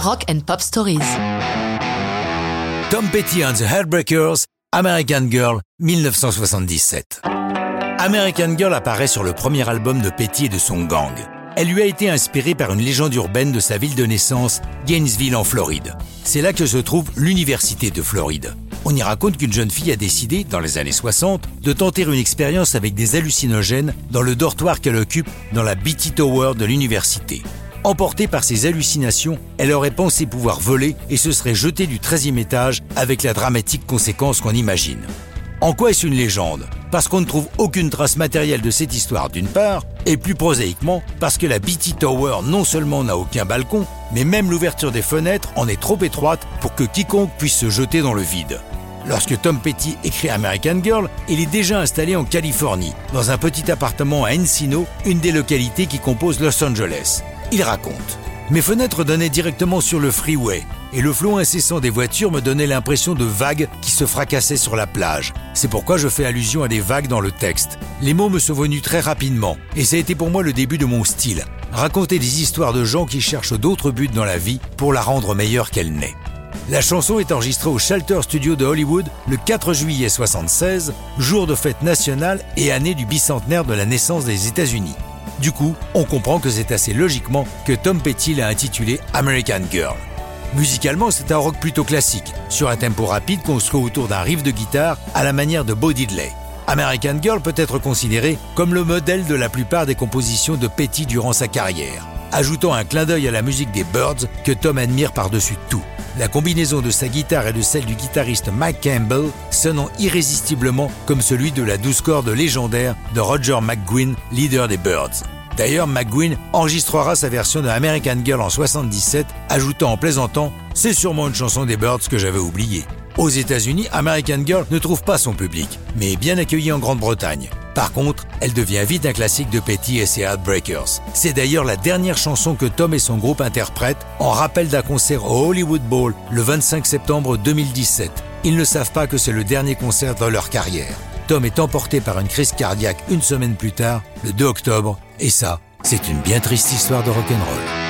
Rock and Pop Stories. Tom Petty and the Heartbreakers, American Girl, 1977. American Girl apparaît sur le premier album de Petty et de son gang. Elle lui a été inspirée par une légende urbaine de sa ville de naissance, Gainesville en Floride. C'est là que se trouve l'Université de Floride. On y raconte qu'une jeune fille a décidé, dans les années 60, de tenter une expérience avec des hallucinogènes dans le dortoir qu'elle occupe dans la Beatty Tower de l'université. Emportée par ses hallucinations, elle aurait pensé pouvoir voler et se serait jetée du 13e étage avec la dramatique conséquence qu'on imagine. En quoi est-ce une légende? Parce qu'on ne trouve aucune trace matérielle de cette histoire d'une part, et plus prosaïquement parce que la Beatty Tower non seulement n'a aucun balcon, mais même l'ouverture des fenêtres en est trop étroite pour que quiconque puisse se jeter dans le vide. Lorsque Tom Petty écrit American Girl, il est déjà installé en Californie, dans un petit appartement à Encino, une des localités qui composent Los Angeles. Il raconte Mes fenêtres donnaient directement sur le freeway et le flot incessant des voitures me donnait l'impression de vagues qui se fracassaient sur la plage. C'est pourquoi je fais allusion à des vagues dans le texte. Les mots me sont venus très rapidement et ça a été pour moi le début de mon style. Raconter des histoires de gens qui cherchent d'autres buts dans la vie pour la rendre meilleure qu'elle n'est. La chanson est enregistrée au Shelter Studio de Hollywood le 4 juillet 76, jour de fête nationale et année du bicentenaire de la naissance des États-Unis. Du coup, on comprend que c'est assez logiquement que Tom Petty l'a intitulé American Girl. Musicalement, c'est un rock plutôt classique, sur un tempo rapide construit autour d'un riff de guitare à la manière de Bo Diddley. American Girl peut être considéré comme le modèle de la plupart des compositions de Petty durant sa carrière, ajoutant un clin d'œil à la musique des Birds que Tom admire par-dessus tout. La combinaison de sa guitare et de celle du guitariste Mike Campbell sonnant irrésistiblement comme celui de la douce corde légendaire de Roger McGuinn, leader des Birds. D'ailleurs, McGuinn enregistrera sa version de American Girl en 77, ajoutant en plaisantant C'est sûrement une chanson des Birds que j'avais oubliée. Aux États-Unis, American Girl ne trouve pas son public, mais est bien accueillie en Grande-Bretagne. Par contre, elle devient vite un classique de Petty et ses Heartbreakers. C'est d'ailleurs la dernière chanson que Tom et son groupe interprètent en rappel d'un concert au Hollywood Bowl le 25 septembre 2017. Ils ne savent pas que c'est le dernier concert de leur carrière. Tom est emporté par une crise cardiaque une semaine plus tard, le 2 octobre, et ça, c'est une bien triste histoire de rock'n'roll.